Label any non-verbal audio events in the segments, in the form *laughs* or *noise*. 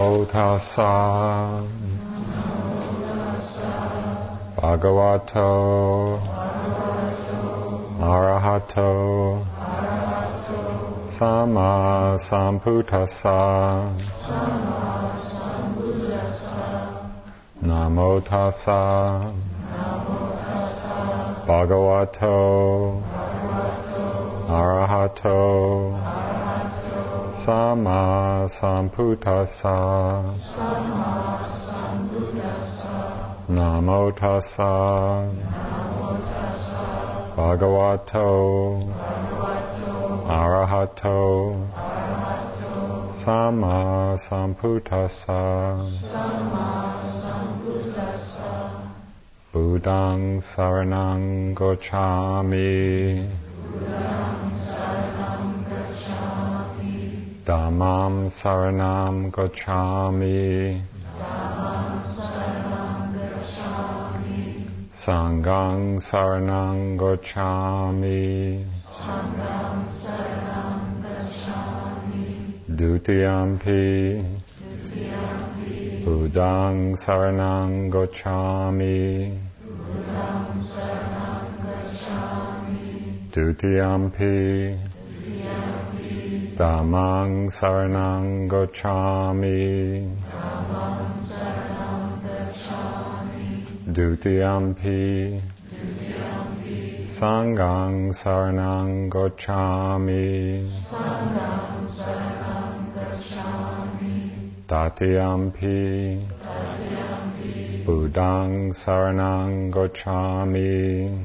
Tassa Bhagavato. Arahato. Sama Sambuddhassa Namo Tassa Bhagavato. Arahato Sama Sambuddhassa Namo Tassa Bhagavato. Arahato. Sama Sambuddhassa Buddhang Saranang Gocchami Dhammam Saranam Gocchami Sanghang Saranam Gocchami Dutiyampi. Buddhang Saranam Gocchami Dutiyampi Dhammang Saranam Gocchami Dutiyampi. Sanghang Saranam Gocchami Tatiyampi. Buddhang Saranam Gocchami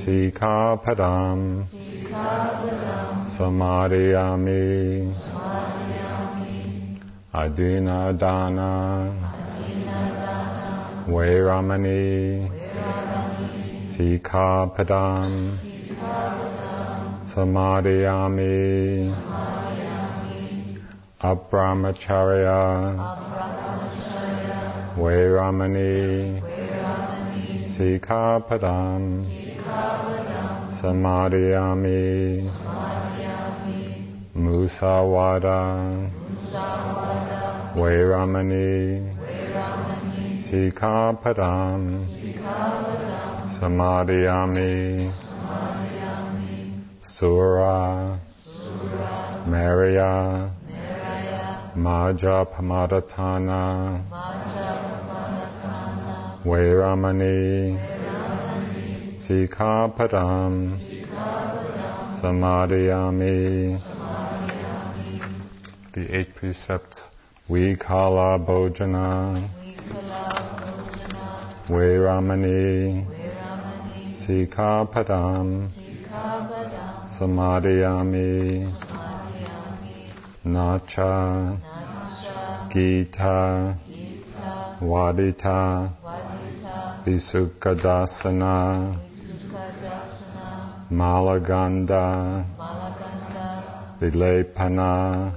Sikapadam Samadhiyami Adinadana Vairamani. Sikapadam Samadhiyami Abramacharya Vairamani Samadhiyami Musawada. Vairamani. Sikapadam Samadhiyami Sura. Maria Maja Pamadatana. Vairamani Sikapadam Samadhiyami The eight precepts. We Vikala Bhojana Vairamani Sikapadam Samadhiyami Nacha. Gita. Wadita. Visukadasana Malaganda Vilepana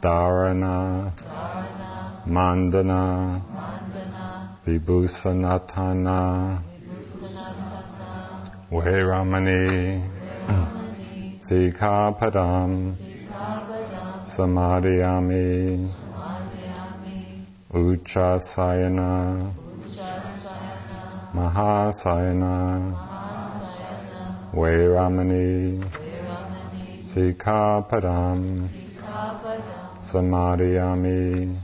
Dharana Mandana Vibhusanatana Vairamani Sikapadam Samadhiyami Uchasayana Mahasayana Vairamani Sikapadam Samadhiyami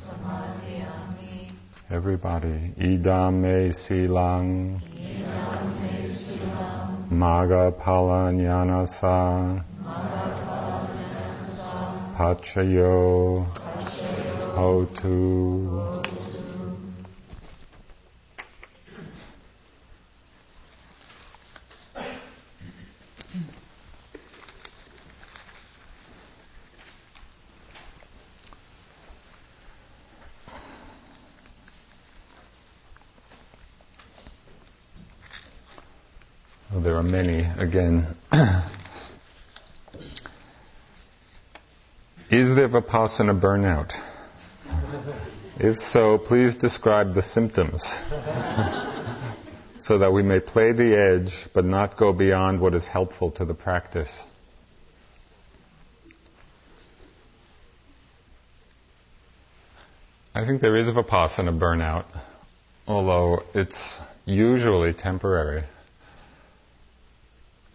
Everybody Idame Silang. Maga Palanyanasa Pachayo. Hotu Well, there are many. Again, is there vipassana burnout? If so, please describe the symptoms *laughs* so that we may play the edge but not go beyond what is helpful to the practice. I think there is a vipassana burnout, although it's usually temporary.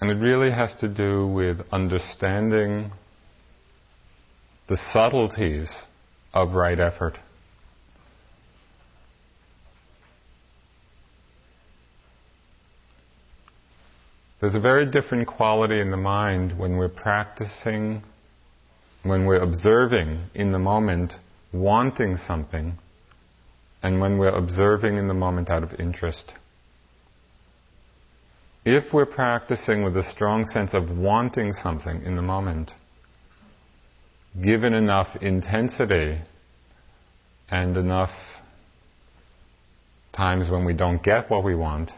And it really has to do with understanding the subtleties of right effort. There's a very different quality in the mind when we're practicing, when we're observing in the moment, wanting something, and when we're observing in the moment out of interest. If we're practicing with a strong sense of wanting something in the moment, given enough intensity and enough times when we don't get what we want,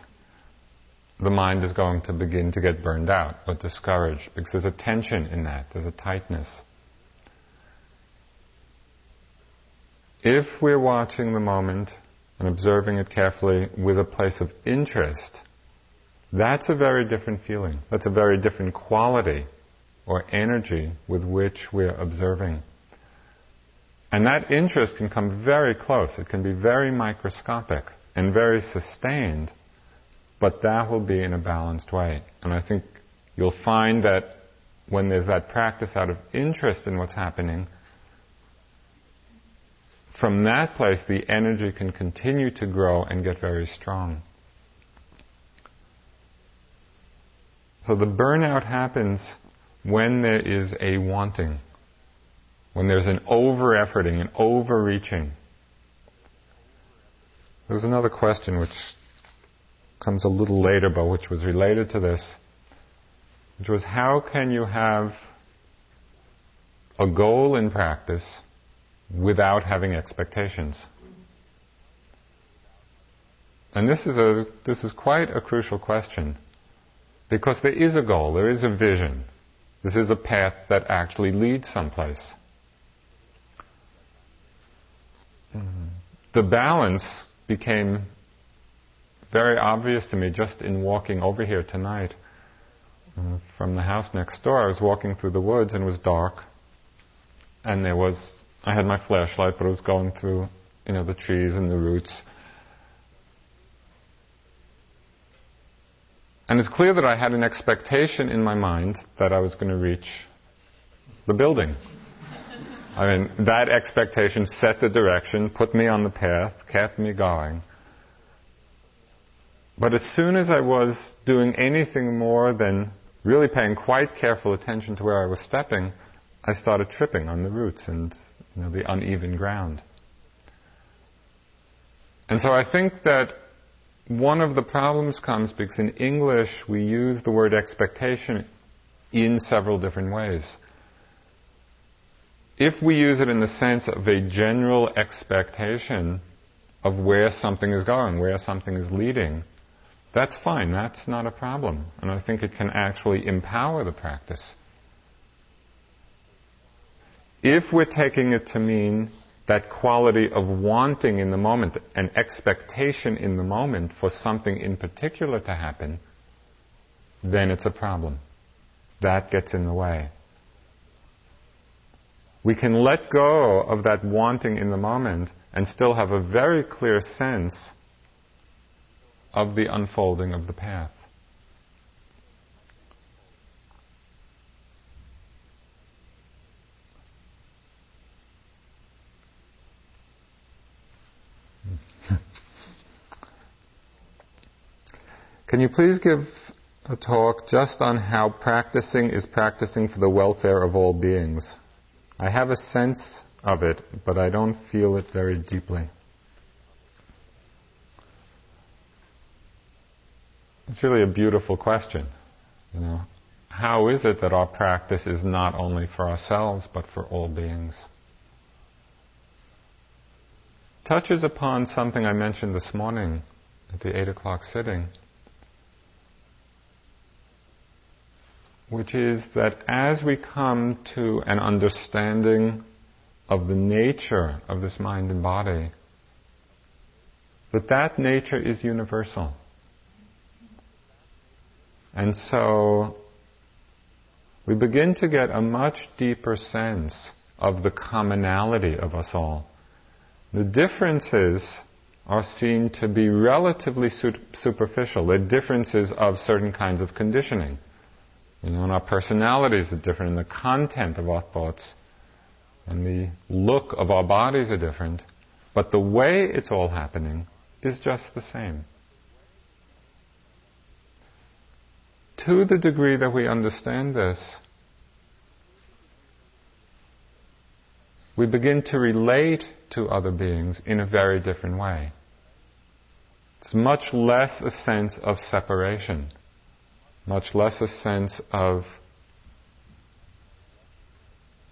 the mind is going to begin to get burned out or discouraged because there's a tension in that, there's a tightness. If we're watching the moment and observing it carefully with a place of interest, that's a very different feeling. That's a very different quality or energy with which we're observing. And that interest can come very close. It can be very microscopic and very sustained, but that will be in a balanced way. And I think you'll find that when there's that practice out of interest in what's happening, from that place the energy can continue to grow and get very strong. So the burnout happens when there is a wanting, when there's an over efforting, an overreaching. There's another question which comes a little later, but which was related to this, which was how can you have a goal in practice without having expectations? And this is a this is quite a crucial question. Because there is a goal, there is a vision. This is a path that actually leads someplace. The balance became very obvious to me just in walking over here tonight uh, from the house next door. I was walking through the woods and it was dark, and there was I had my flashlight, but it was going through you know the trees and the roots, And it's clear that I had an expectation in my mind that I was going to reach the building. I mean, that expectation set the direction, put me on the path, kept me going. But as soon as I was doing anything more than really paying quite careful attention to where I was stepping, I started tripping on the roots and you know, the uneven ground. And so I think that one of the problems comes because in English we use the word expectation in several different ways. If we use it in the sense of a general expectation of where something is going, where something is leading, that's fine, that's not a problem. And I think it can actually empower the practice. If we're taking it to mean that quality of wanting in the moment, an expectation in the moment for something in particular to happen, then it's a problem. That gets in the way. We can let go of that wanting in the moment and still have a very clear sense of the unfolding of the path. Can you please give a talk just on how practicing is practicing for the welfare of all beings? I have a sense of it, but I don't feel it very deeply. It's really a beautiful question. You know, how is it that our practice is not only for ourselves but for all beings? Touches upon something I mentioned this morning at the eight o'clock sitting which is that as we come to an understanding of the nature of this mind and body, that that nature is universal. And so we begin to get a much deeper sense of the commonality of us all. The differences are seen to be relatively superficial. They're differences of certain kinds of conditioning. You know, and our personalities are different, and the content of our thoughts and the look of our bodies are different, but the way it's all happening is just the same. To the degree that we understand this, we begin to relate to other beings in a very different way. It's much less a sense of separation, much less a sense of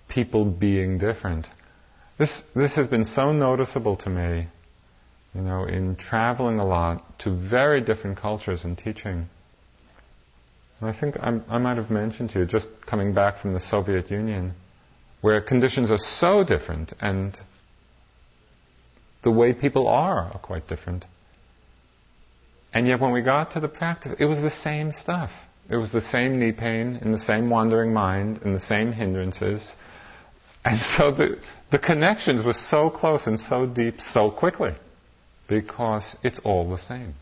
people being different. This, this has been so noticeable to me, you know, in traveling a lot to very different cultures and teaching. And I think I'm, i might have mentioned to you, just coming back from the Soviet Union, where conditions are so different and the way people are are quite different. And yet when we got to the practice, it was the same stuff. It was the same knee pain, and the same wandering mind, and the same hindrances. And *laughs* so the, the connections were so close and so deep so quickly because it's all the same.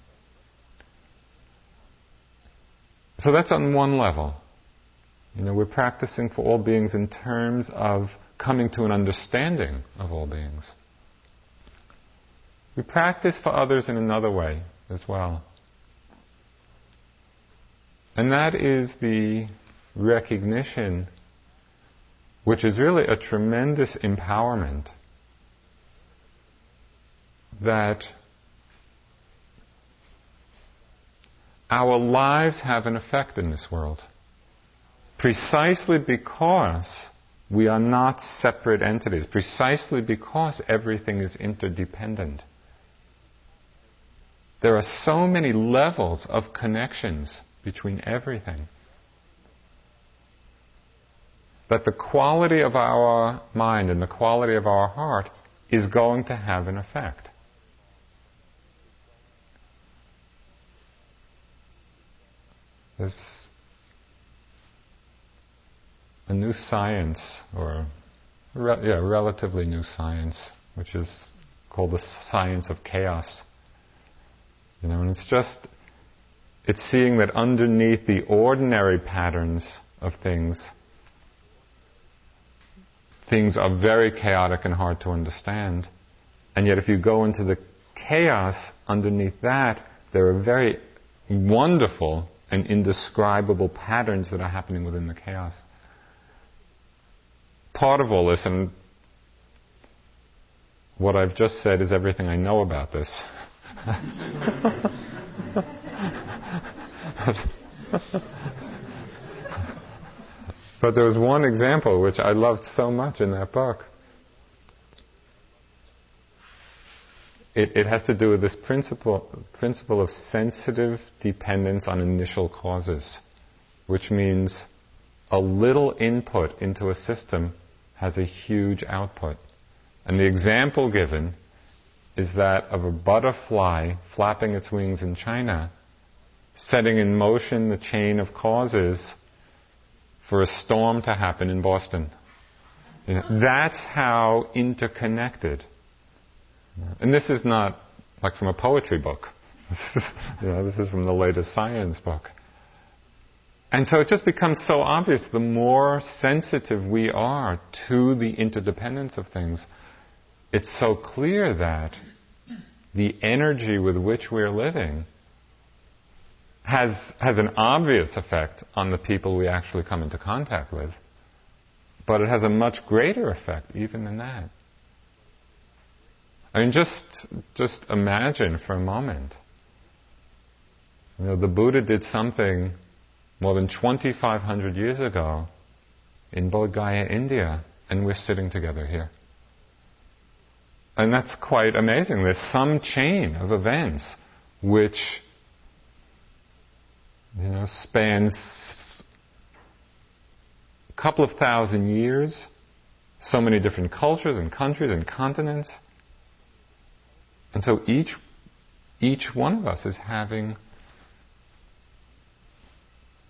So that's on one level. You know, we're practicing for all beings in terms of coming to an understanding of all beings. We practice for others in another way as well. And that is the recognition, which is really a tremendous empowerment, that our lives have an effect in this world precisely because we are not separate entities, precisely because everything is interdependent. There are so many levels of connections between everything that the quality of our mind and the quality of our heart is going to have an effect. There's a new science, or re- yeah, relatively new science, which is called the science of chaos. You know, and it's just it's seeing that underneath the ordinary patterns of things, things are very chaotic and hard to understand. And yet, if you go into the chaos underneath that, there are very wonderful and indescribable patterns that are happening within the chaos part of all this, and what I've just said is everything I know about this. But there was one example which I loved so much in that book. It, it, has to do with this principle, principle of sensitive dependence on initial causes, which means a little input into a system has a huge output. And the example given is that of a butterfly flapping its wings in China, setting in motion the chain of causes for a storm to happen in Boston. You know, that's how interconnected. And this is not like from a poetry book. *laughs* You know, this is from the latest science book. And so it just becomes so obvious the more sensitive we are to the interdependence of things, it's so clear that the energy with which we're living has, has an obvious effect on the people we actually come into contact with, but it has a much greater effect even than that. I mean, just, just imagine for a moment. You know, the Buddha did something more than 2,500 years ago in Bodh Gaya, India, and we're sitting together here. And that's quite amazing. There's some chain of events which, you know, spans a couple of thousand years, so many different cultures and countries and continents. And so each, each one of us is having,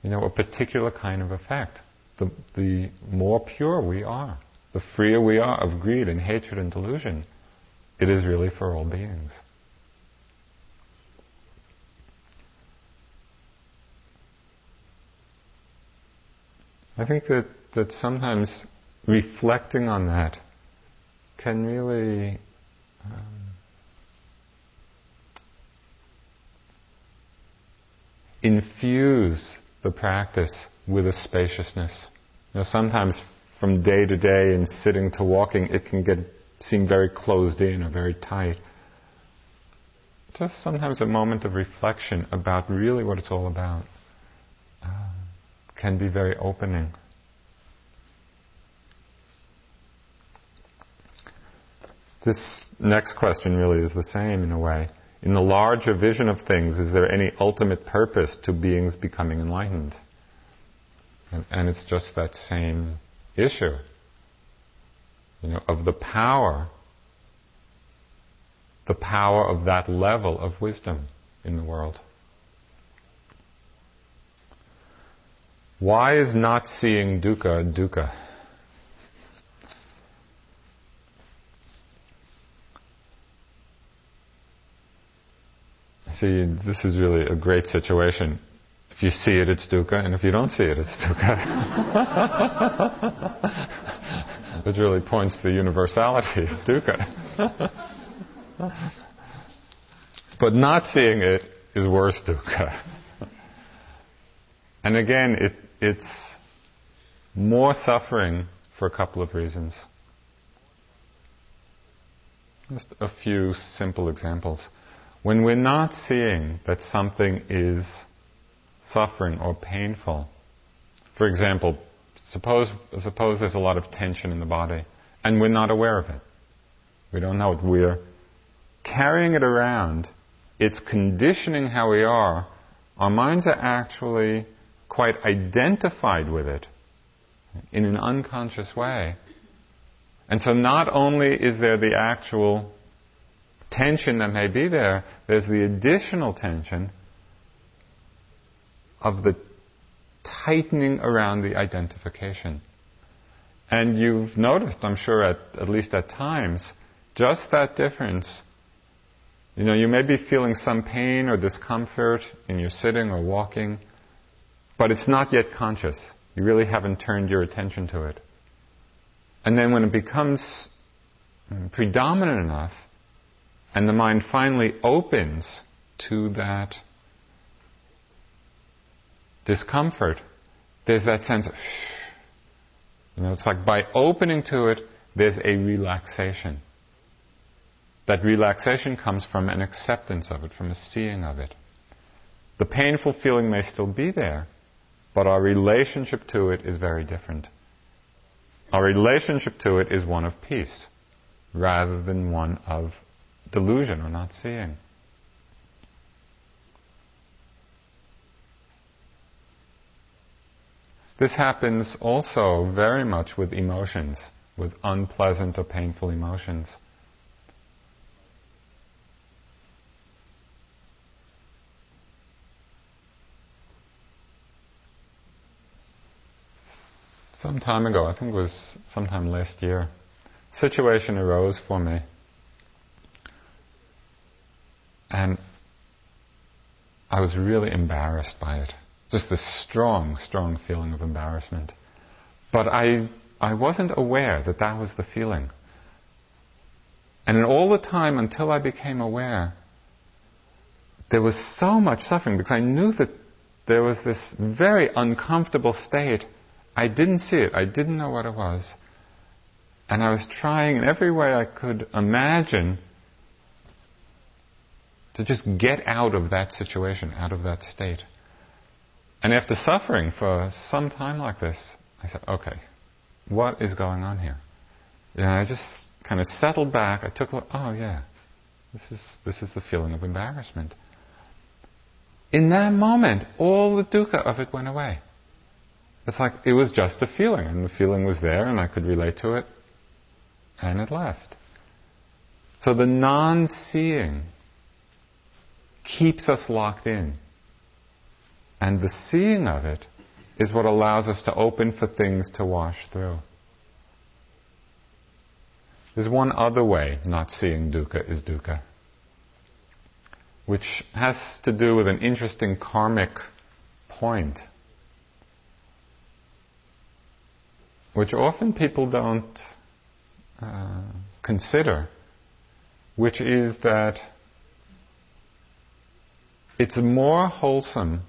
you know, a particular kind of effect. The, the more pure we are, the freer we are of greed and hatred and delusion, it is really for all beings. I think that, that sometimes reflecting on that can really um, infuse the practice with a spaciousness. You know, sometimes from day to day and sitting to walking, it can get seem very closed in or very tight. Just sometimes a moment of reflection about really what it's all about uh, can be very opening. This next question really is the same in a way. In the larger vision of things, is there any ultimate purpose to beings becoming enlightened? And, and it's just that same issue, you know, of the power, the power of that level of wisdom in the world. Why is not seeing dukkha dukkha? See, this is really a great situation. If you see it, it's dukkha, and if you don't see it, it's dukkha. *laughs* Which really points to the universality of dukkha. but not seeing it is worse dukkha. And again, it, it's more suffering for a couple of reasons. Just a few simple examples. When we're not seeing that something is suffering or painful, for example, suppose, suppose there's a lot of tension in the body and we're not aware of it. We don't know it. We're carrying it around. It's conditioning how we are. Our minds are actually quite identified with it in an unconscious way. And so not only is there the actual tension that may be there, there's the additional tension of the tightening around the identification. And you've noticed, I'm sure, at, at least at times, just that difference. You know, you may be feeling some pain or discomfort in your sitting or walking, but it's not yet conscious. You really haven't turned your attention to it. And then when it becomes mm, predominant enough, and the mind finally opens to that discomfort, there's that sense of, you know, it's like by opening to it, there's a relaxation. That relaxation comes from an acceptance of it, from a seeing of it. The painful feeling may still be there, but our relationship to it is very different. Our relationship to it is one of peace, rather than one of delusion or not seeing. This happens also very much with emotions, with unpleasant or painful emotions. Some time ago, I think it was sometime last year, a situation arose for me and I was really embarrassed by it. Just this strong, strong feeling of embarrassment. But I, I wasn't aware that that was the feeling. And in all the time until I became aware, there was so much suffering because I knew that there was this very uncomfortable state. I didn't see it. I didn't know what it was. And I was trying in every way I could imagine to just get out of that situation, out of that state. And after suffering for some time like this, I said, okay, what is going on here? And I just kind of settled back. I took a look, oh yeah, this is, this is the feeling of embarrassment. In that moment, all the dukkha of it went away. It's like it was just a feeling, and the feeling was there, and I could relate to it, and it left. So the non seeing keeps us locked in. And the seeing of it is what allows us to open for things to wash through. There's one other way not seeing dukkha is dukkha, which has to do with an interesting karmic point, which often people don't uh, consider, which is that it's more wholesome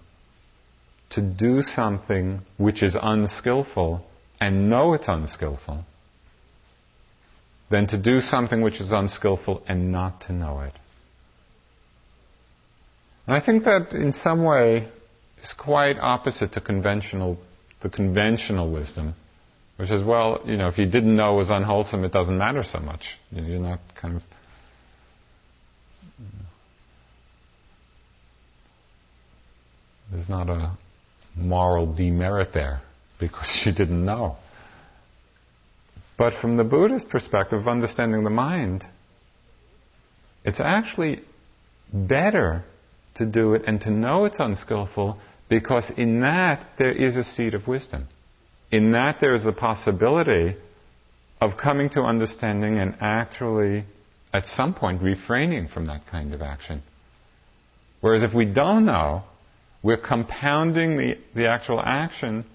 to do something which is unskillful and know it's unskillful than to do something which is unskillful and not to know it. And I think that in some way is quite opposite to conventional, the conventional wisdom, which is, well, you know, if you didn't know it was unwholesome, it doesn't matter so much. You're not kind of. There's not a moral demerit there because *laughs* you didn't know. But from the Buddhist perspective of understanding the mind, it's actually better to do it and to know it's unskillful because in that there is a seed of wisdom. In that there is the possibility of coming to understanding and actually, at some point, refraining from that kind of action. Whereas if we don't know, we're compounding the, the actual action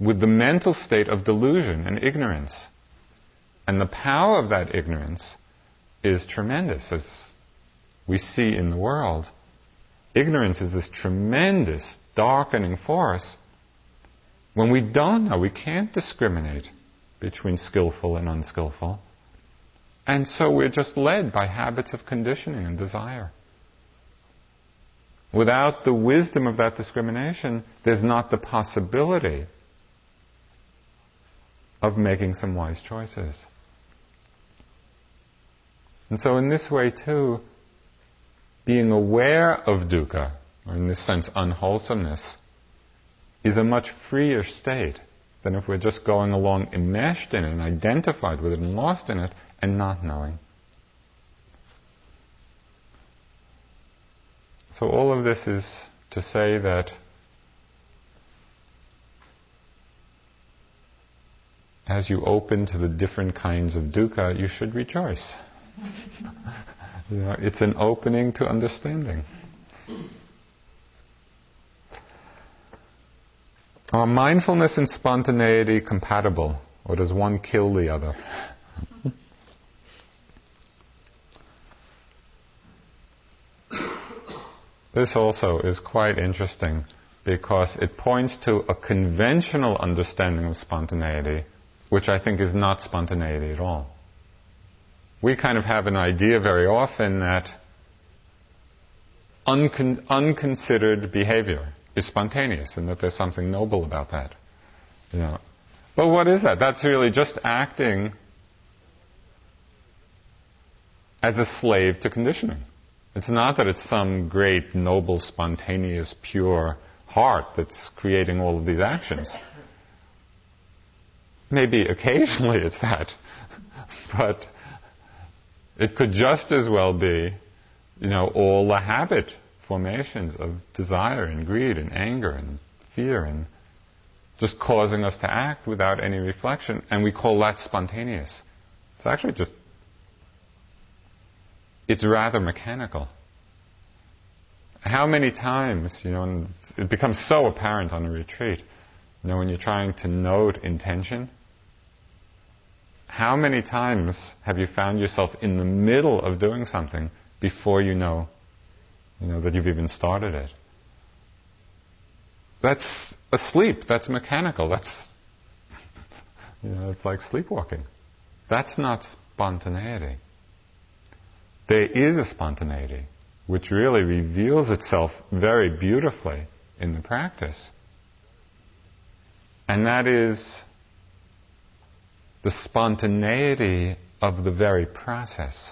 with the mental state of delusion and ignorance. And the power of that ignorance is tremendous, as we see in the world. Ignorance is this tremendous darkening force. When we don't know, we can't discriminate between skillful and unskillful. And so we're just led by habits of conditioning and desire. Without the wisdom of that discrimination, there's not the possibility of making some wise choices. And so, in this way, too, being aware of dukkha, or in this sense, unwholesomeness, is a much freer state than if we're just going along enmeshed in it and identified with it and lost in it and not knowing. So, all of this is to say that as you open to the different kinds of dukkha, you should rejoice *laughs* you know, it's an opening to understanding. Are mindfulness and spontaneity compatible, or does one kill the other? *laughs* this also is quite interesting because it points to a conventional understanding of spontaneity, which I think is not spontaneity at all we kind of have an idea very often that uncon- unconsidered behavior is spontaneous and that there's something noble about that. You know. But what is that? That's really just acting as a slave to conditioning. It's not that it's some great, noble, spontaneous, pure heart that's creating all of these actions. Maybe occasionally it's that, *laughs* but it could just as well be, you know, all the habit formations of desire and greed and anger and fear and just causing us to act without any reflection, and we call that spontaneous. It's actually just, it's rather mechanical. How many times, you know, it becomes so apparent on a retreat, you know, when you're trying to note intention, how many times have you found yourself in the middle of doing something before you know, you know that you've even started it? That's asleep. That's mechanical. That's *laughs* you know, it's like sleepwalking. That's not spontaneity. There is a spontaneity which really reveals itself very beautifully in the practice. And that is the spontaneity of the very process.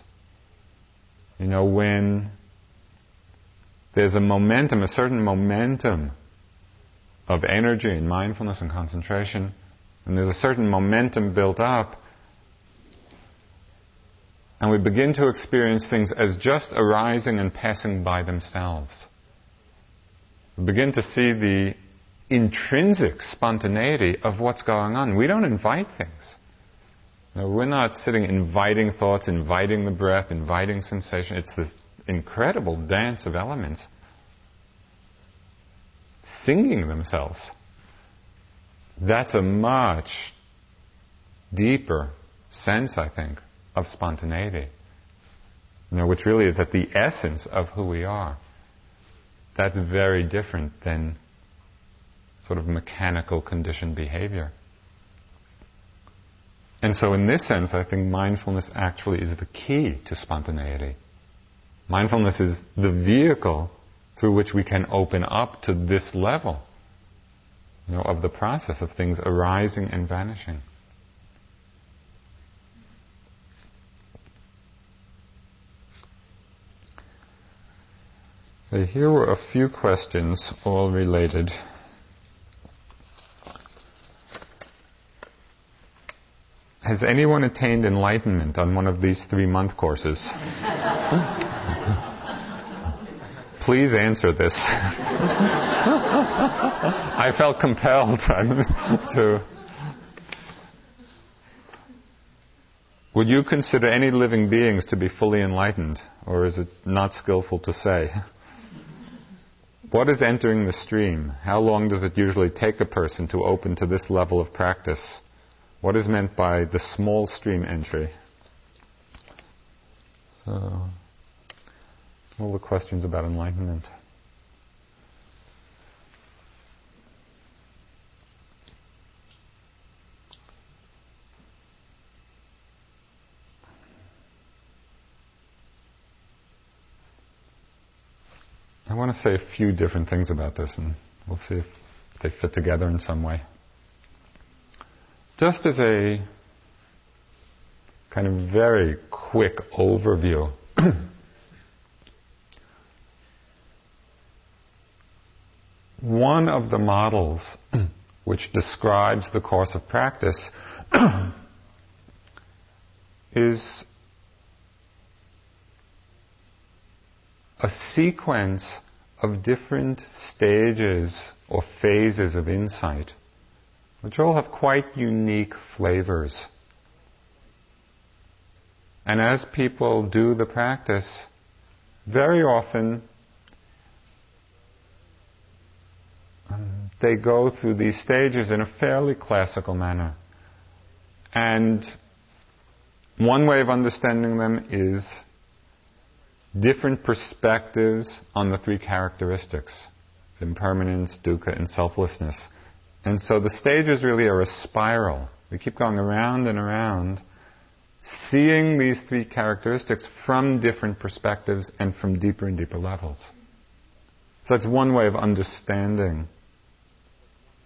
You know, when there's a momentum, a certain momentum of energy and mindfulness and concentration, and there's a certain momentum built up, and we begin to experience things as just arising and passing by themselves. We begin to see the intrinsic spontaneity of what's going on. We don't invite things. No, we're not sitting inviting thoughts, inviting the breath, inviting sensation. It's this incredible dance of elements singing themselves. That's a much deeper sense, I think, of spontaneity. You know, which really is at the essence of who we are. That's very different than sort of mechanical conditioned behavior. And so, in this sense, I think mindfulness actually is the key to spontaneity. Mindfulness is the vehicle through which we can open up to this level you know, of the process of things arising and vanishing. So here were a few questions, all related. Has anyone attained enlightenment on one of these three month courses? *laughs* Please answer this. *laughs* I felt compelled *laughs* to. Would you consider any living beings to be fully enlightened, or is it not skillful to say? What is entering the stream? How long does it usually take a person to open to this level of practice? What is meant by the small stream entry? So, all the questions about enlightenment. Want to say a few different things about this, and we'll see if they fit together in some way. Just as a kind of very quick overview, *clears throat* one of the models *clears throat* which describes the course of practice *clears throat* is a sequence of different stages or phases of insight, which all have quite unique flavors. And as people do the practice, very often um, they go through these stages in a fairly classical manner. And one way of understanding them is different perspectives on the three characteristics impermanence, dukkha, and selflessness. And so the stages really are a spiral. We keep going around and around, seeing these three characteristics from different perspectives and from deeper and deeper levels. So that's one way of understanding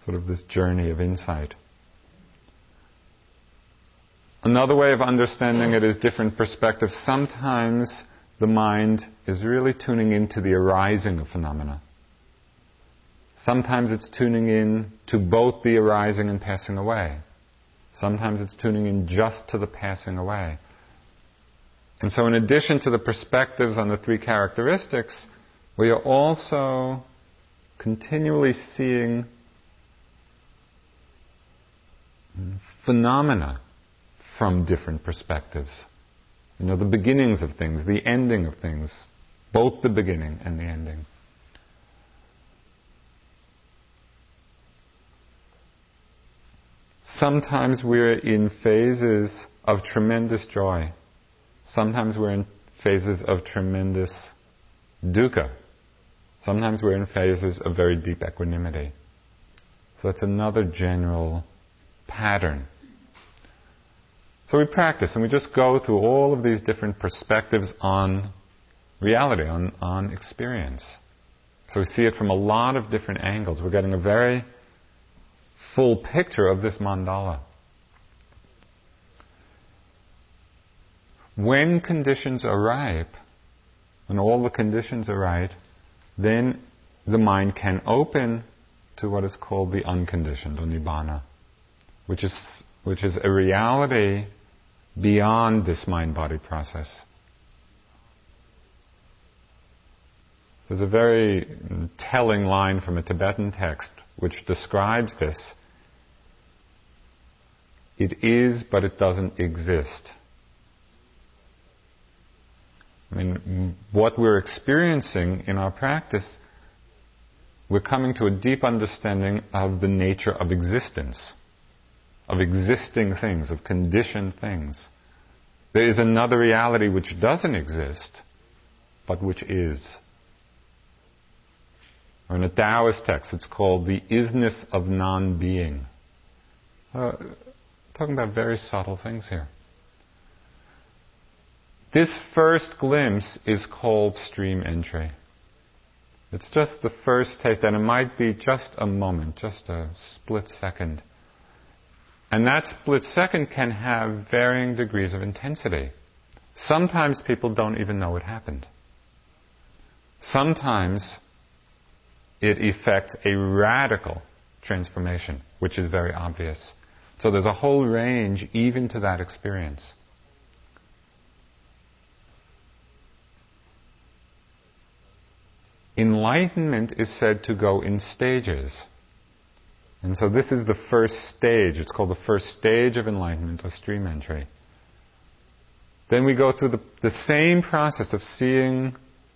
sort of this journey of insight. Another way of understanding it is different perspectives. Sometimes the mind is really tuning into the arising of phenomena. Sometimes it's tuning in to both the arising and passing away. Sometimes it's tuning in just to the passing away. And so, in addition to the perspectives on the three characteristics, we are also continually seeing phenomena from different perspectives. You know, the beginnings of things, the ending of things, both the beginning and the ending. Sometimes we're in phases of tremendous joy. Sometimes we're in phases of tremendous dukkha. Sometimes we're in phases of very deep equanimity. So that's another general pattern so we practice and we just go through all of these different perspectives on reality, on, on experience. So we see it from a lot of different angles. We're getting a very full picture of this mandala. When conditions are ripe, when all the conditions are right, then the mind can open to what is called the unconditioned, or nibbana, which is, which is a reality beyond this mind body process. There's a very telling line from a Tibetan text which describes this. It is, but it doesn't exist. I mean, what we're experiencing in our practice, we're coming to a deep understanding of the nature of existence, of existing things, of conditioned things. There is another reality which doesn't exist, but which is. Or in a Taoist text, it's called the isness of non being. Uh, talking about very subtle things here. This first glimpse is called stream entry. It's just the first taste, and it might be just a moment, just a split second. And that split second can have varying degrees of intensity. Sometimes people don't even know it happened. Sometimes it effects a radical transformation, which is very obvious. So there's a whole range even to that experience. Enlightenment is said to go in stages. And so this is the first stage. It's called the first stage of enlightenment, or stream entry. Then we go through the, the same process of seeing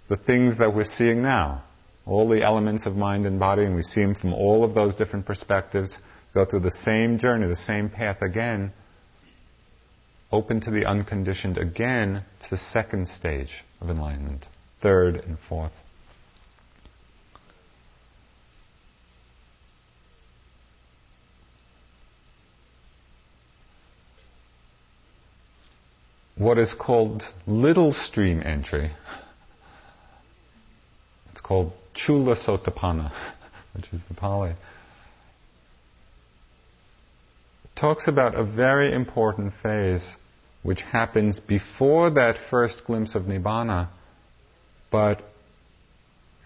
the things that we're seeing now. All the elements of mind and body, and we see them from all of those different perspectives. Go through the same journey, the same path again. Open to the unconditioned again. It's the second stage of enlightenment. Third and fourth. What is called little stream entry. It's called Chula Sotapanna, *laughs* which is the Pali. Talks about a very important phase which happens before that first glimpse of Nibbana, but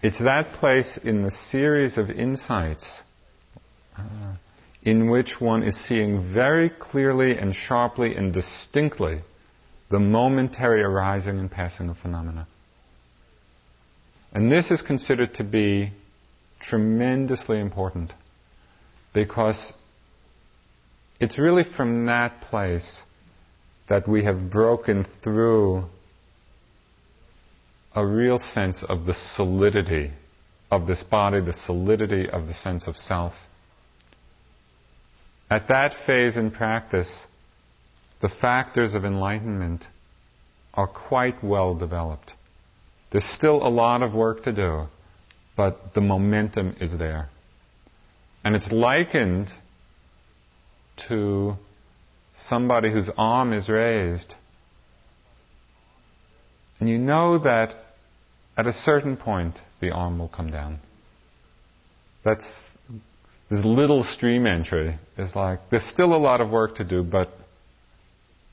it's that place in the series of insights uh, in which one is seeing very clearly and sharply and distinctly the momentary arising and passing of phenomena. And this is considered to be tremendously important because it's really from that place that we have broken through a real sense of the solidity of this body, the solidity of the sense of self. At that phase in practice, the factors of enlightenment are quite well developed. There's still a lot of work to do, but the momentum is there. And it's likened to somebody whose arm is raised. And you know that at a certain point the arm will come down. That's this little stream entry is like there's still a lot of work to do, but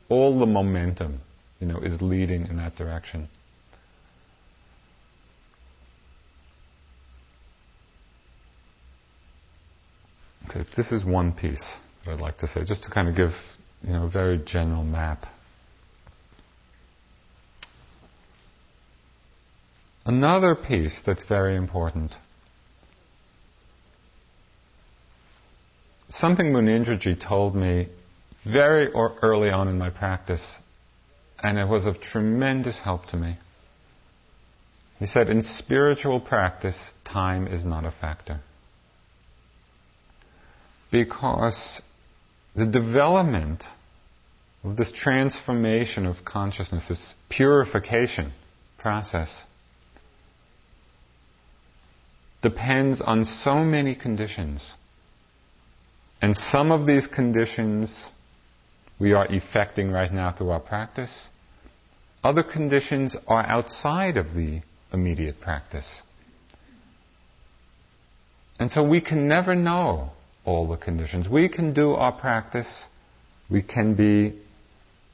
all the momentum, you know, is leading in that direction. Okay, this is one piece that I'd like to say, just to kind of give, you know, a very general map. Another piece that's very important. Something Munindraji told me very early on in my practice, and it was of tremendous help to me. He said, in spiritual practice, time is not a factor. Because the development of this transformation of consciousness, this purification process, depends on so many conditions. And some of these conditions we are effecting right now through our practice. Other conditions are outside of the immediate practice. And so we can never know all the conditions. We can do our practice, we can be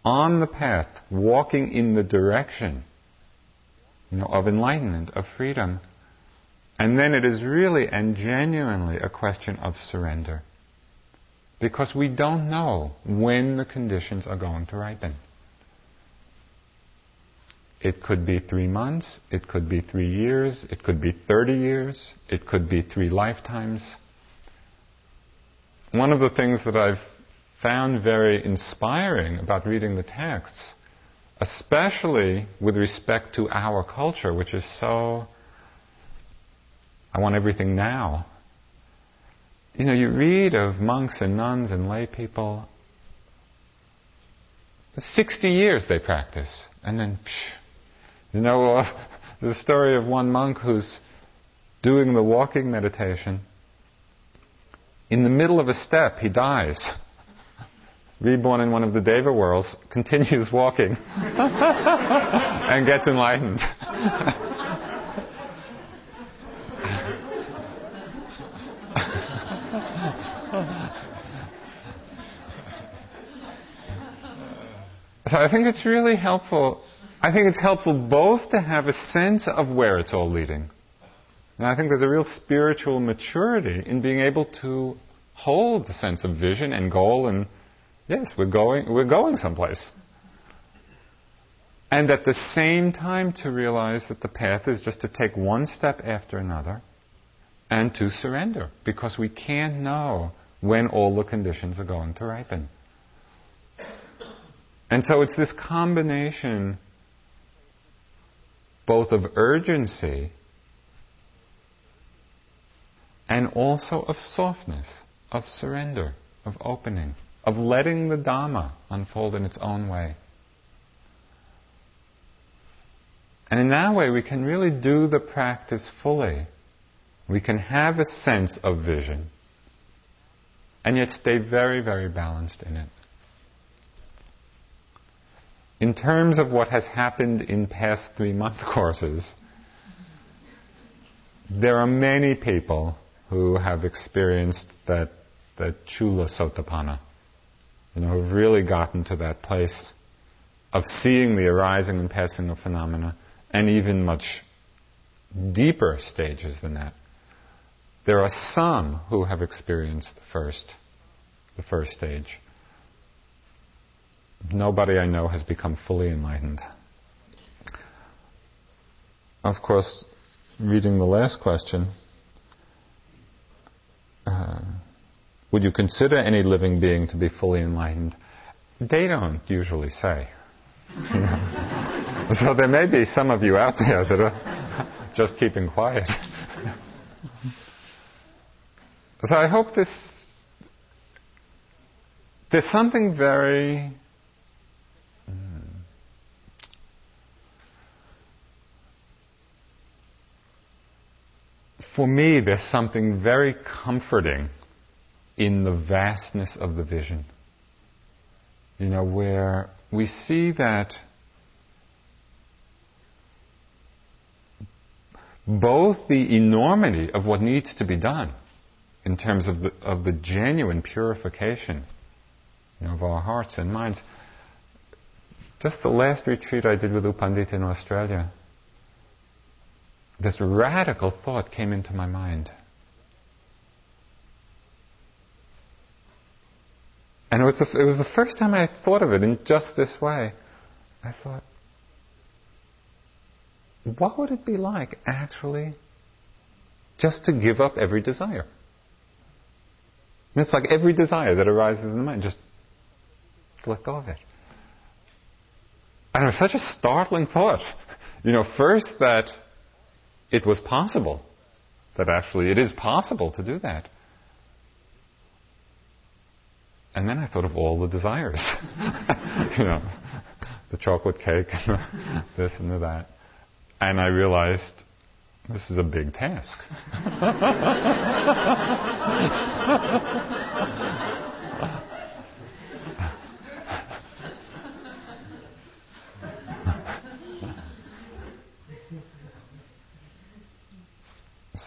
on the path, walking in the direction you know, of enlightenment, of freedom. And then it is really and genuinely a question of surrender. Because we don't know when the conditions are going to ripen. It could be three months, it could be three years, it could be 30 years, it could be three lifetimes. One of the things that I've found very inspiring about reading the texts, especially with respect to our culture, which is so, I want everything now. You know, you read of monks and nuns and lay people. 60 years they practice, and then, psh, you know, uh, *laughs* the story of one monk who's doing the walking meditation. In the middle of a step, he dies. *laughs* Reborn in one of the Deva worlds, *laughs* continues walking, and gets enlightened. So I think it's really helpful I think it's helpful both to have a sense of where it's all leading. And I think there's a real spiritual maturity in being able to hold the sense of vision and goal and yes, we're going we're going someplace. And at the same time to realize that the path is just to take one step after another and to surrender because we can't know when all the conditions are going to ripen. And so it's this combination both of urgency and also of softness, of surrender, of opening, of letting the Dhamma unfold in its own way. And in that way, we can really do the practice fully. We can have a sense of vision and yet stay very, very balanced in it in terms of what has happened in past three month *laughs* courses, there are many people who have experienced that, that chula sotapanna, you know, who've really gotten to that place of seeing the arising and passing of phenomena, and even much deeper stages than that. There are some who have experienced the first, the first stage. Nobody I know has become fully enlightened. Of course, reading the last question, uh, would you consider any living being to be fully enlightened? They don't usually say. *laughs* so there may be some of you out there that are *laughs* just keeping quiet. *laughs* so I hope this. There's something very for me, there's something very comforting in the vastness of the vision. You know, where we see that both the enormity of what needs to be done in terms of the, of the genuine purification you know, of our hearts and minds. Just the last retreat I did with U Pandita in Australia, this radical thought came into my mind. And it was, the, it was the first time I thought of it in just this way. I thought, what would it be like actually just to give up every desire? And it's like every desire that arises in the mind, just let go of it. And it was such a startling thought. *laughs* You know, first that it was possible. That actually it is possible to do that. And then I thought of all the desires. *laughs* you know, the chocolate cake, this and the that. And I realized this is a big task. *laughs*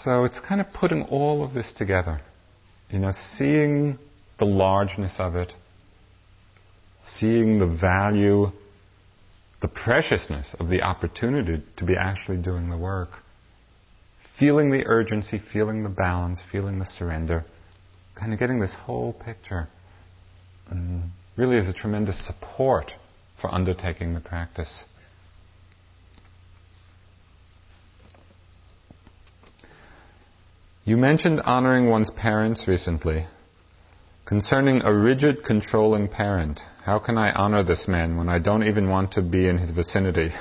So it's kind of putting all of this together. You know, seeing the largeness of it, seeing the value, the preciousness of the opportunity to be actually doing the work, feeling the urgency, feeling the balance, feeling the surrender, kind of getting this whole picture um, really is a tremendous support for undertaking the practice. You mentioned honoring one's parents recently. Concerning a rigid, controlling parent, how can I honor this man when I don't even want to be in his vicinity? *laughs*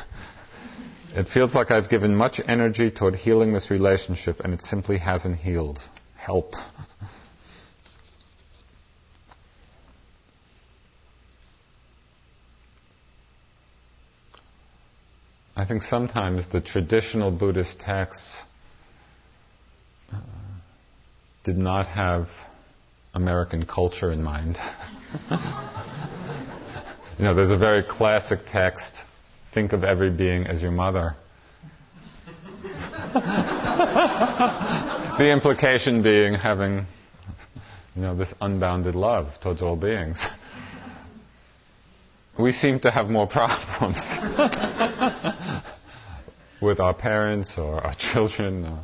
It feels like I've given much energy toward healing this relationship and it simply hasn't healed. Help. *laughs* I think sometimes the traditional Buddhist texts did not have American culture in mind. *laughs* you know, there's a very classic text think of every being as your mother. *laughs* the implication being having, you know, this unbounded love towards all beings. We seem to have more problems *laughs* with our parents or our children. Or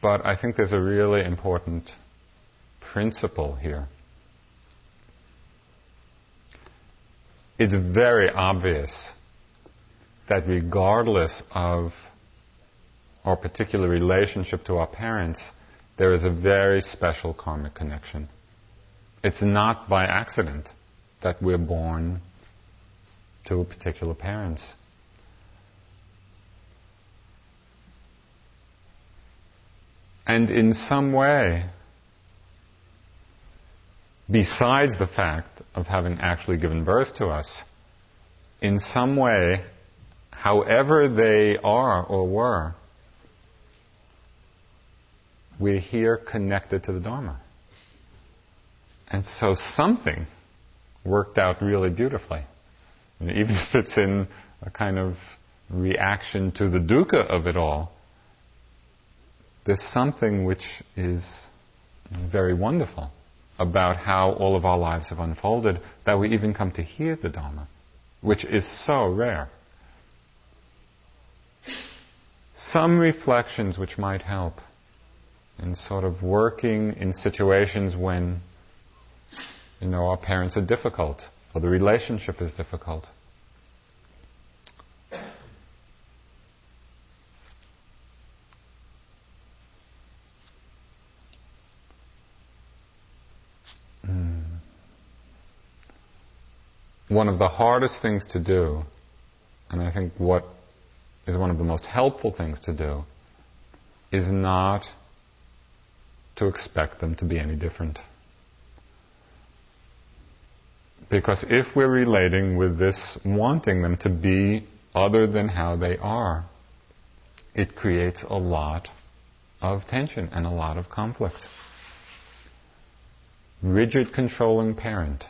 but I think there's a really important principle here. it's very obvious that regardless of our particular relationship to our parents, there is a very special karmic connection. It's not by accident that we're born to particular parents. And in some way, besides the fact of having actually given birth to us, in some way, however they are or were, we're here connected to the Dharma. And so something worked out really beautifully. And even if it's in a kind of reaction to the dukkha of it all, there's something which is very wonderful about how all of our lives have unfolded that we even come to hear the Dharma, which is so rare. Some reflections which might help in sort of working in situations when, you know, our parents are difficult or the relationship is difficult. One of the hardest things to do, and I think what is one of the most helpful things to do, is not to expect them to be any different. Because if we're relating with this wanting them to be other than how they are, it creates a lot of tension and a lot of conflict. Rigid controlling parent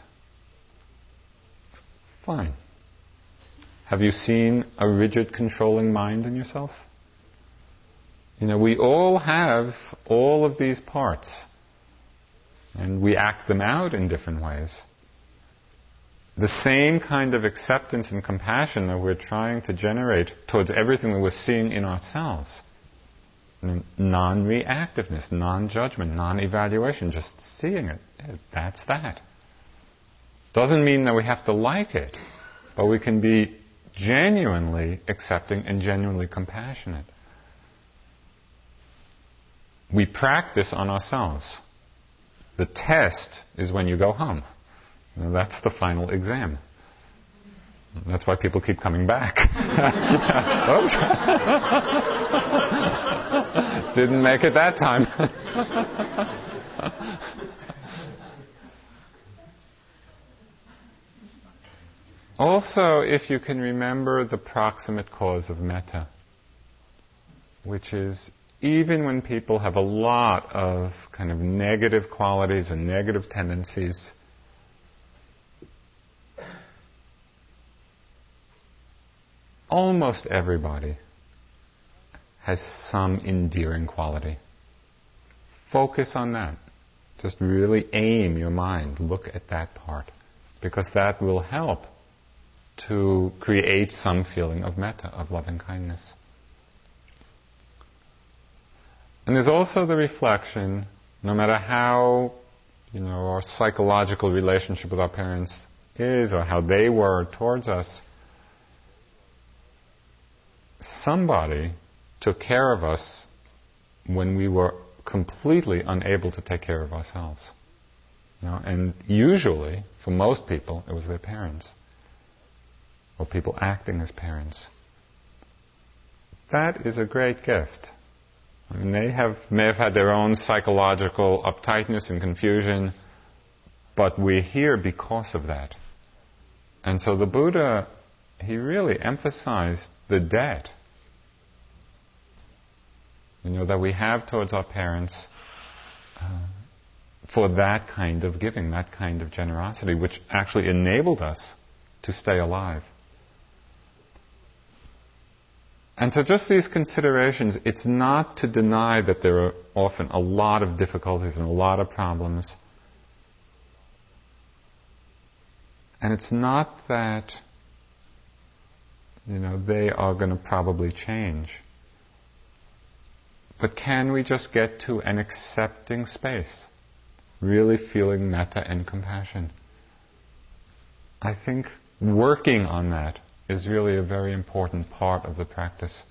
Fine. Have you seen a rigid, controlling mind in yourself? You know, we all have all of these parts, and we act them out in different ways. The same kind of acceptance and compassion that we're trying to generate towards everything that we're seeing in ourselves. Non reactiveness, non judgment, non evaluation, just seeing it. That's that. Doesn't mean that we have to like it, but we can be genuinely accepting and genuinely compassionate. We practice on ourselves. The test is when you go home. that's the final exam. That's why people keep coming back. *laughs* *laughs* Didn't make it that time. *laughs* Also, if you can remember the proximate cause of metta, which is even when people have a lot of kind of negative qualities and negative tendencies, almost everybody has some endearing quality. Focus on that. Just really aim your mind, look at that part, because that will help to create some feeling of metta, of loving kindness. And there's also the reflection, no matter how, you know, our psychological relationship with our parents is or how they were towards us, somebody took care of us when we were completely unable to take care of ourselves. You know, and usually, for most people, it was their parents or people acting as parents. That is a great gift. I mean, they have, may have had their own psychological uptightness and confusion, but we're here because of that. And so the Buddha, he really emphasized the debt you know, that we have towards our parents uh, for that kind of giving, that kind of generosity, which actually enabled us to stay alive. And so, just these considerations, it's not to deny that there are often a lot of difficulties and a lot of problems. And it's not that, you know, they are going to probably change. But can we just get to an accepting space? Really feeling metta and compassion. I think working on that is really a very important part of the practice.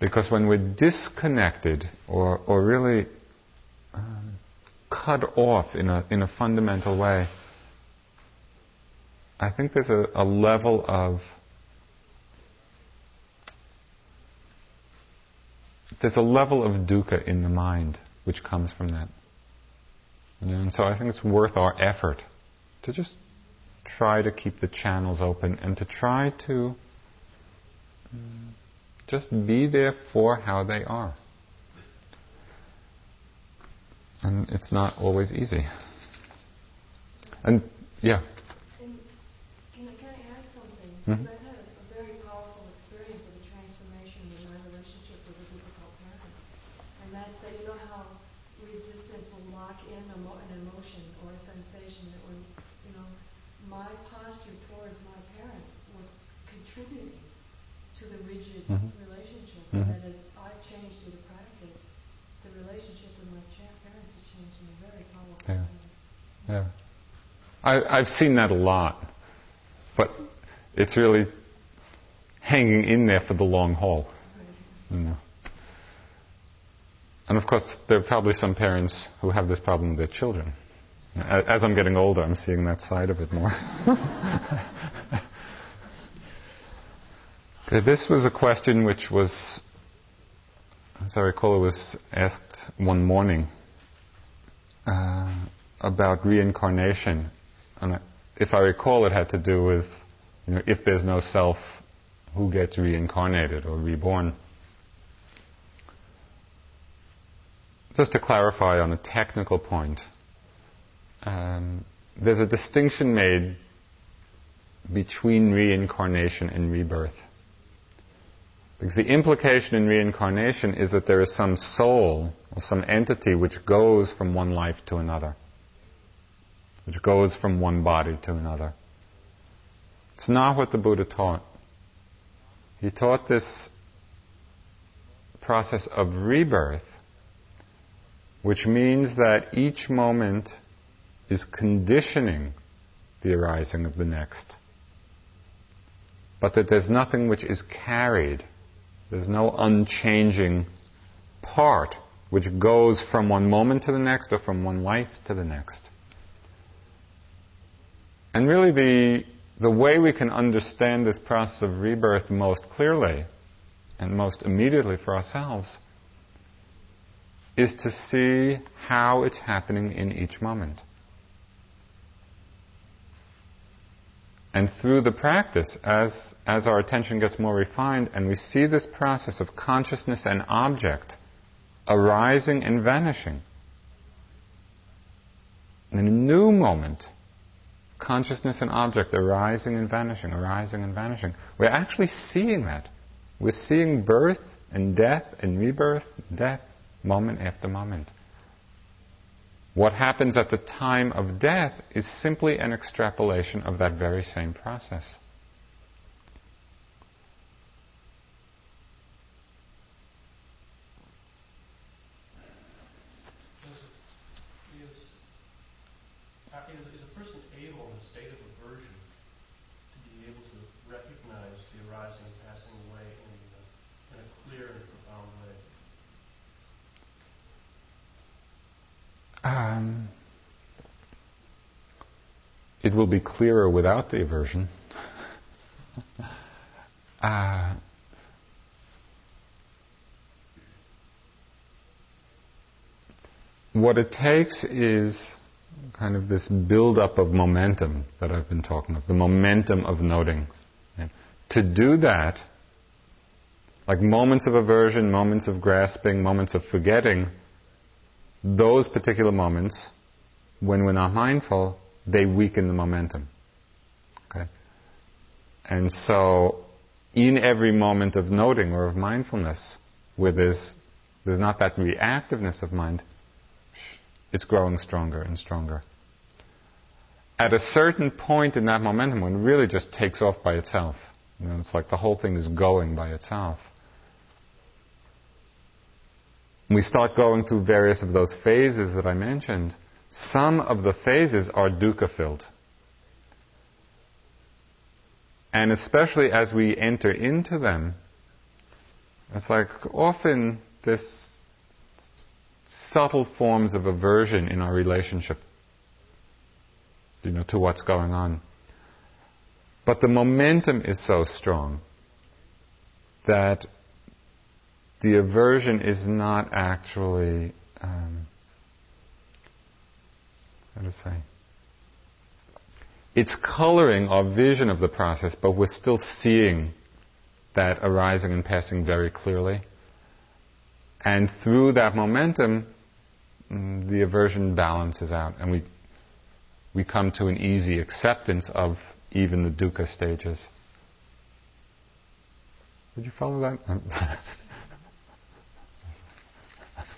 Because when we're disconnected or, or really um, cut off in a, in a fundamental way, I think there's a, a level of there's a level of dukkha in the mind which comes from that. And so I think it's worth our effort to just try to keep the channels open and to try to mm, just be there for how they are. And it's not always easy. And yeah. And can, I, can I add something? Mm-hmm. I've had a, a, very powerful experience of a transformation in my relationship with a difficult parent. And that's that you know how resistance will lock in emo- an emotion or a sensation that when, you know, my posture towards my parents was contributing to the rigid mm-hmm. relationship. Mm-hmm. And that as I've changed through the practice, the relationship with my parents has changed in a very powerful yeah. way. Yeah. I, I've seen that a lot, but it's really hanging in there for the long haul. You know. And of course, there are probably some parents who have this problem with their children. As I'm getting older, I'm seeing that side of it more. *laughs* okay, this was a question which was, as I recall, it was asked one morning uh, about reincarnation and if I recall, it had to do with you know, if there's no self, who gets reincarnated or reborn. Just to clarify on a technical point, um, there's a distinction made between reincarnation and rebirth. Because the implication in reincarnation is that there is some soul or some entity which goes from one life to another which goes from one body to another. It's not what the Buddha taught. He taught this process of rebirth, which means that each moment is conditioning the arising of the next. But that there's nothing which is carried. There's no unchanging part which goes from one moment to the next or from one life to the next. And really, the, the way we can understand this process of rebirth most clearly and most immediately for ourselves is to see how it's happening in each moment. And through the practice, as, as our attention gets more refined and we see this process of consciousness and object arising and vanishing, in a new moment, consciousness and object arising and vanishing, arising and vanishing. We're actually seeing that. We're seeing birth and death and rebirth, death, moment after moment. What happens at the time of death is simply an extrapolation of that very same process. It will be clearer without the aversion. *laughs* uh, what it takes is kind of this build-up of momentum that I've been talking of, the momentum of noting. To do that, like moments of aversion, moments of grasping, moments of forgetting, those particular moments, when we're not mindful, they weaken the momentum. Okay? And so, in every moment of noting or of mindfulness, where there's, there's not that reactiveness of mind, it's growing stronger and stronger. At a certain point in that momentum, when it really just takes off by itself, you know, it's like the whole thing is going by itself we start going through various of those phases that I mentioned, some of the phases are dukkha filled. And especially as we enter into them, it's like often this subtle forms of aversion in our relationship, you know, to what's going on. But the momentum is so strong that the aversion is not actually, um, how to say, it's coloring our vision of the process, but we're still seeing that arising and passing very clearly. And through that momentum, mm, the aversion balances out, and we we come to an easy acceptance of even the dukkha stages. Did you follow that? *laughs*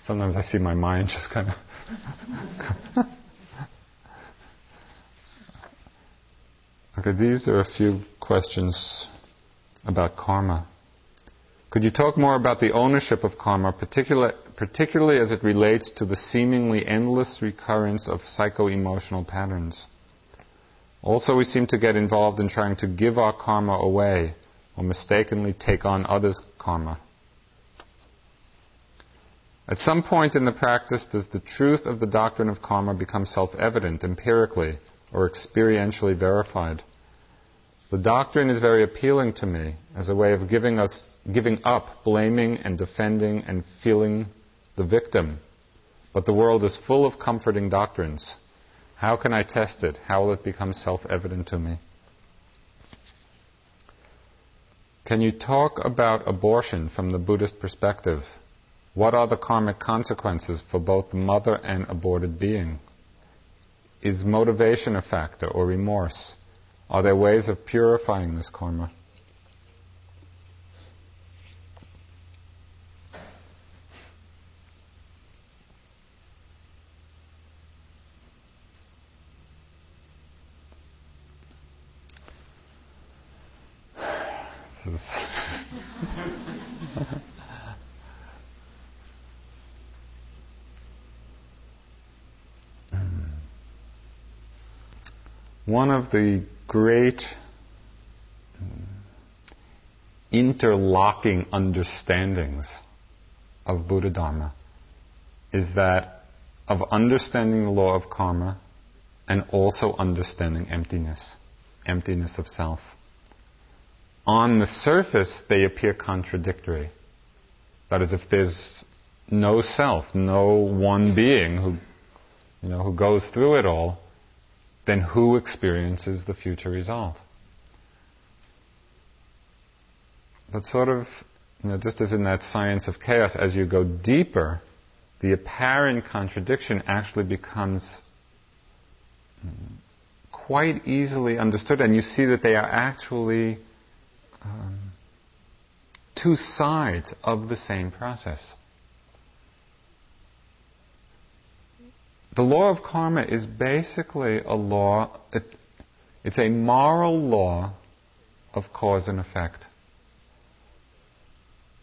Sometimes I see my mind just kind of. *laughs* okay, these are a few questions about karma. Could you talk more about the ownership of karma, particular, particularly as it relates to the seemingly endless recurrence of psycho emotional patterns? Also, we seem to get involved in trying to give our karma away or mistakenly take on others' karma. At some point in the practice, does the truth of the doctrine of karma become self evident empirically or experientially verified? The doctrine is very appealing to me as a way of giving us giving up blaming and defending and feeling the victim. But the world is full of comforting doctrines. How can I test it? How will it become self evident to me? Can you talk about abortion from the Buddhist perspective? What are the karmic consequences for both the mother and aborted being? Is motivation a factor or remorse? Are there ways of purifying this karma? *laughs* Hmm. one of the great mm, interlocking understandings of Buddha Dharma is that of understanding the law of karma and also understanding emptiness, emptiness of self. On the surface, they appear contradictory. That is, if there's no self, no one being who, you know, who goes through it all, then who experiences the future result? But sort of, you know, just as in that science of chaos, as you go deeper, the apparent contradiction actually becomes quite easily understood, and you see that they are actually um, two sides of the same process. The law of karma is basically a law, it, it's a moral law of cause and effect.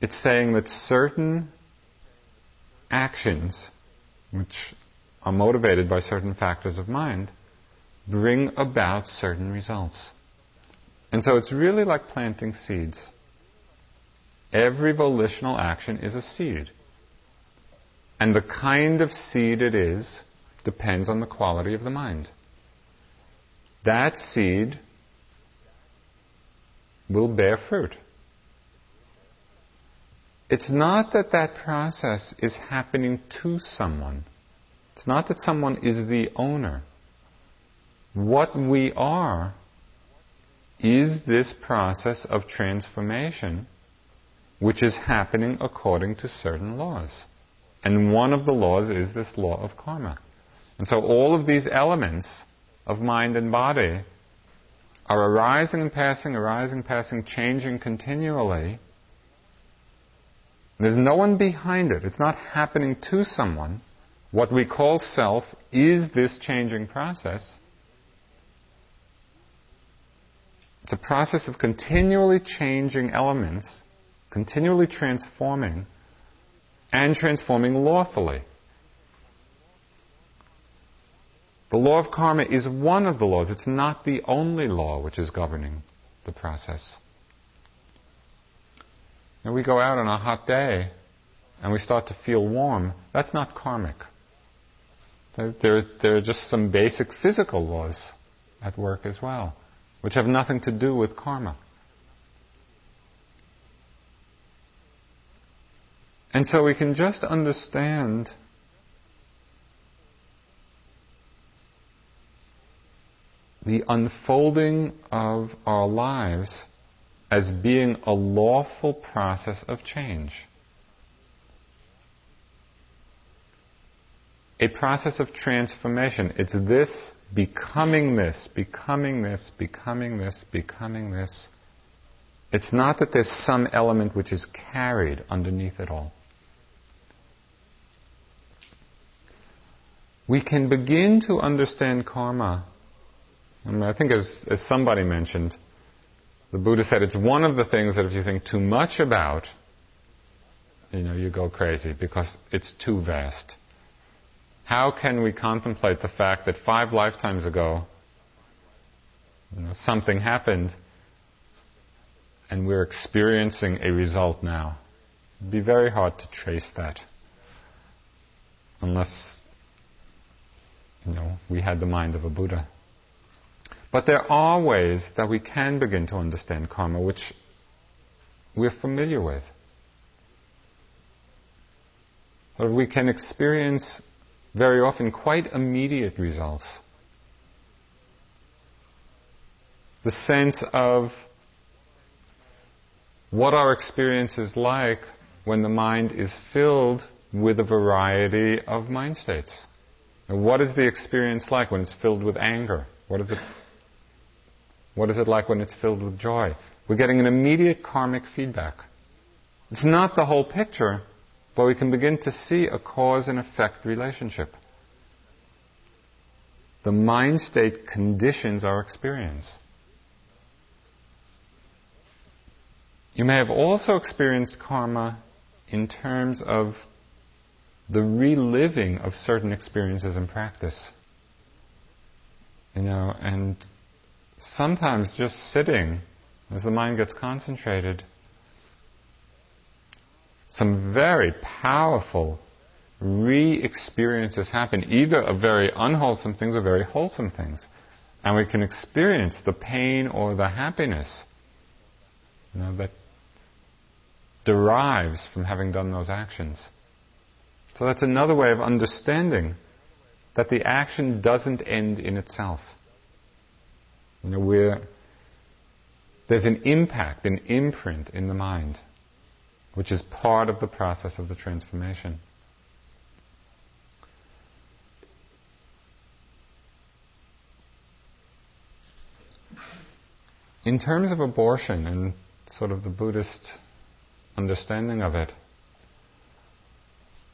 It's saying that certain actions, which are motivated by certain factors of mind, bring about certain results. And so it's really like planting seeds. Every volitional action is a seed. And the kind of seed it is depends on the quality of the mind. That seed will bear fruit. It's not that that process is happening to someone. It's not that someone is the owner. What we are is this process of transformation which is happening according to certain laws. And one of the laws is this law of karma. And so all of these elements of mind and body are arising and passing, arising, passing, changing continually. There's no one behind it. It's not happening to someone. What we call self is this changing process. It's a process of continually changing elements, continually transforming, and transforming lawfully. The law of karma is one of the laws. It's not the only law which is governing the process. And we go out on a hot day and we start to feel warm. That's not karmic. There, there are just some basic physical laws at work as well, which have nothing to do with karma. And so we can just understand the unfolding of our lives as being a lawful process of change. A process of transformation. It's this becoming this, becoming this, becoming this, becoming this. It's not that there's some element which is carried underneath it all. We can begin to understand karma I, mean, I think, as, as somebody mentioned, the Buddha said it's one of the things that if you think too much about, you know, you go crazy because it's too vast. How can we contemplate the fact that five lifetimes ago, you know, something happened and we're experiencing a result now? It'd be very hard to trace that unless, you know, we had the mind of a Buddha. But there are ways that we can begin to understand karma which we're familiar with. But we can experience very often quite immediate results. The sense of what our experience is like when the mind is filled with a variety of mind states. And what is the experience like when it's filled with anger? What is it what is it like when it's filled with joy? We're getting an immediate karmic feedback. It's not the whole picture, but we can begin to see a cause and effect relationship. The mind state conditions our experience. You may have also experienced karma in terms of the reliving of certain experiences in practice. You know, and sometimes just sitting as the mind gets concentrated, some very powerful re experiences happen, either of very unwholesome things or very wholesome things. And we can experience the pain or the happiness you know, that derives from having done those actions. So that's another way of understanding that the action doesn't end in itself. You know, we're, there's an impact, an imprint in the mind, which is part of the process of the transformation. In terms of abortion and sort of the Buddhist understanding of it,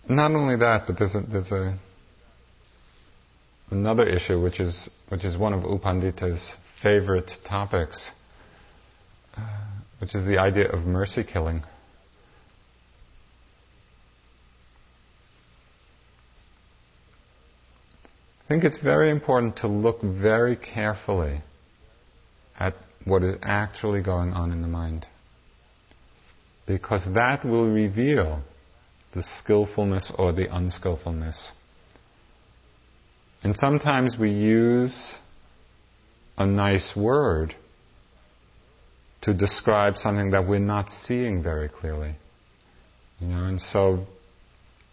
not only that, but there's a, there's a another issue, which is which is one of U Pandita's favorite topics, uh, which is the idea of mercy killing. I think it's very important to look very carefully at what is actually going on in the mind. Because that will reveal the skillfulness or the unskillfulness. And sometimes we use a nice word to describe something that we're not seeing very clearly. You know, and so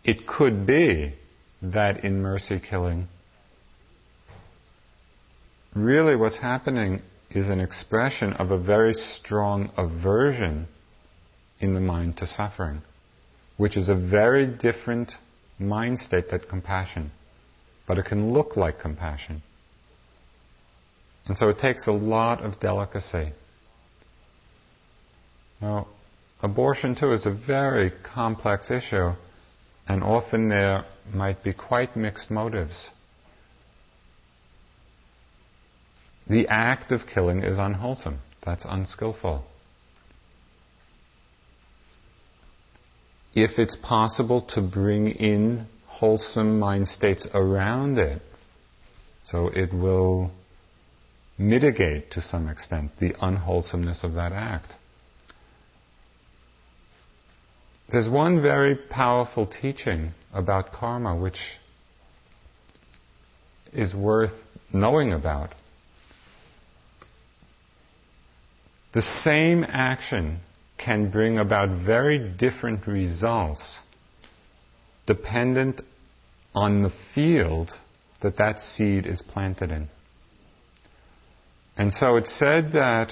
it could be that in mercy killing, really what's happening is an expression of a very strong aversion in the mind to suffering, which is a very different mind state than compassion. But it can look like compassion. And so it takes a lot of delicacy. Now, abortion too is a very complex issue, and often there might be quite mixed motives. The act of killing is unwholesome. That's unskillful. If it's possible to bring in wholesome mind states around it, so it will mitigate to some extent the unwholesomeness of that act. There's one very powerful teaching about karma which is worth knowing about. The same action can bring about very different results dependent on the field that that seed is planted in. And so it's said that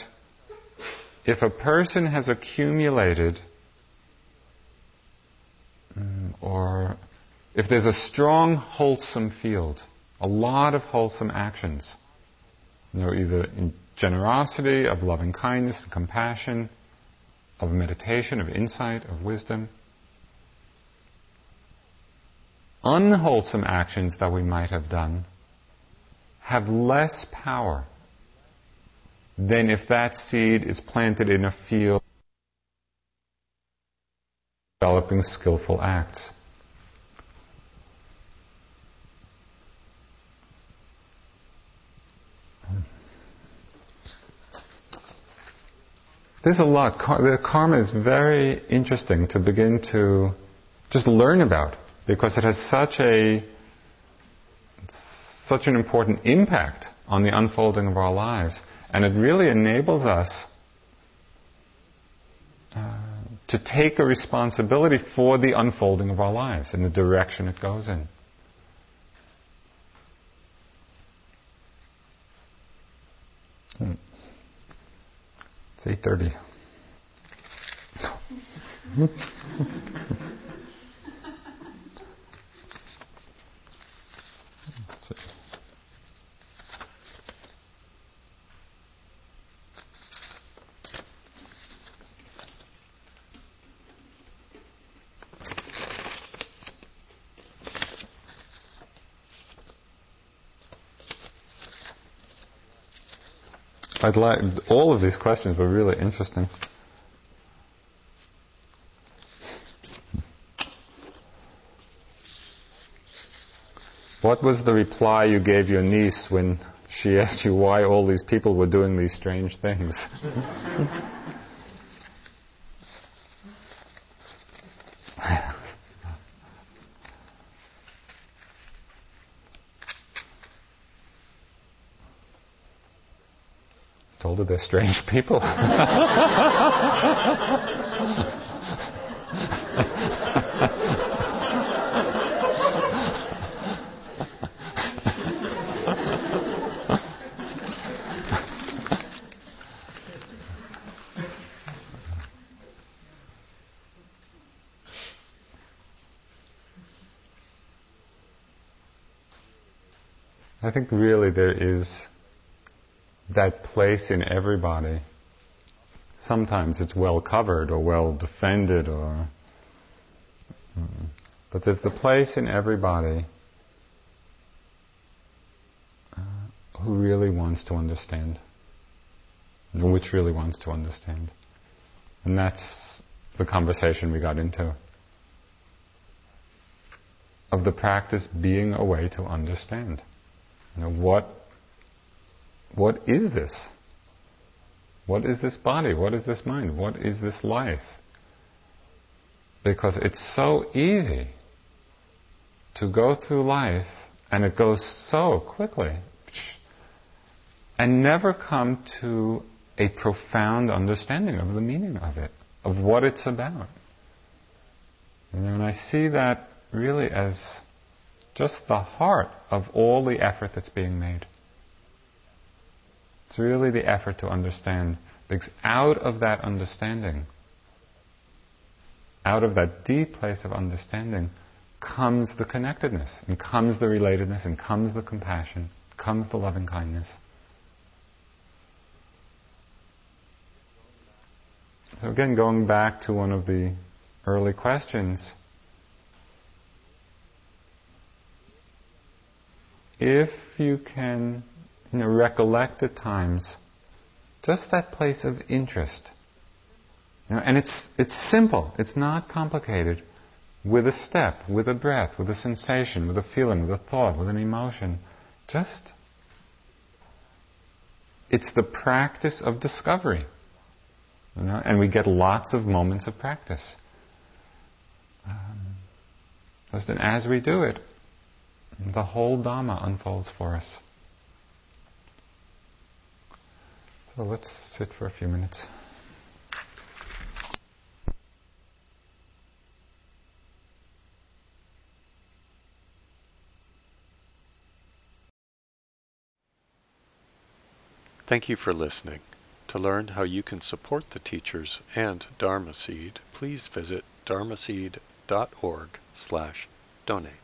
if a person has accumulated, mm, or if there's a strong, wholesome field, a lot of wholesome actions, you know, either in generosity, of loving kindness, and compassion, of meditation, of insight, of wisdom, unwholesome actions that we might have done have less power than if that seed is planted in a field developing skillful acts. There's a lot. The karma is very interesting to begin to just learn about because it has such a such an important impact on the unfolding of our lives. And it really enables us uh, to take a responsibility for the unfolding of our lives and the direction it goes in. Hmm. It's 8.30. *laughs* I'd like all of these questions were really interesting. What was the reply you gave your niece when she asked you why all these people were doing these strange things? *laughs* strange people. I think really there is that place in everybody. Sometimes it's well covered or well defended or hmm. but there's the place in everybody uh, who really wants to understand, which really wants to understand. And that's the conversation we got into. Of the practice being a way to understand. You know, what, what is this? What is this body? What is this mind? What is this life? Because it's so easy to go through life and it goes so quickly and never come to a profound understanding of the meaning of it, of what it's about. And I see that really as just the heart of all the effort that's being made. It's really the effort to understand. Because out of that understanding, out of that deep place of understanding, comes the connectedness, and comes the relatedness, and comes the compassion, comes the loving kindness. So again, going back to one of the early questions, if you can you know, recollect at times just that place of interest, you know, and it's, it's simple, it's not complicated, with a step, with a breath, with a sensation, with a feeling, with a thought, with an emotion, just it's the practice of discovery. You know, and we get lots of moments of practice. Um, then as we do it, the whole Dhamma unfolds for us. So let's sit for a few minutes. Thank you for listening. To learn how you can support the teachers and Dharma Seed, please visit dharmaseed.org slash donate.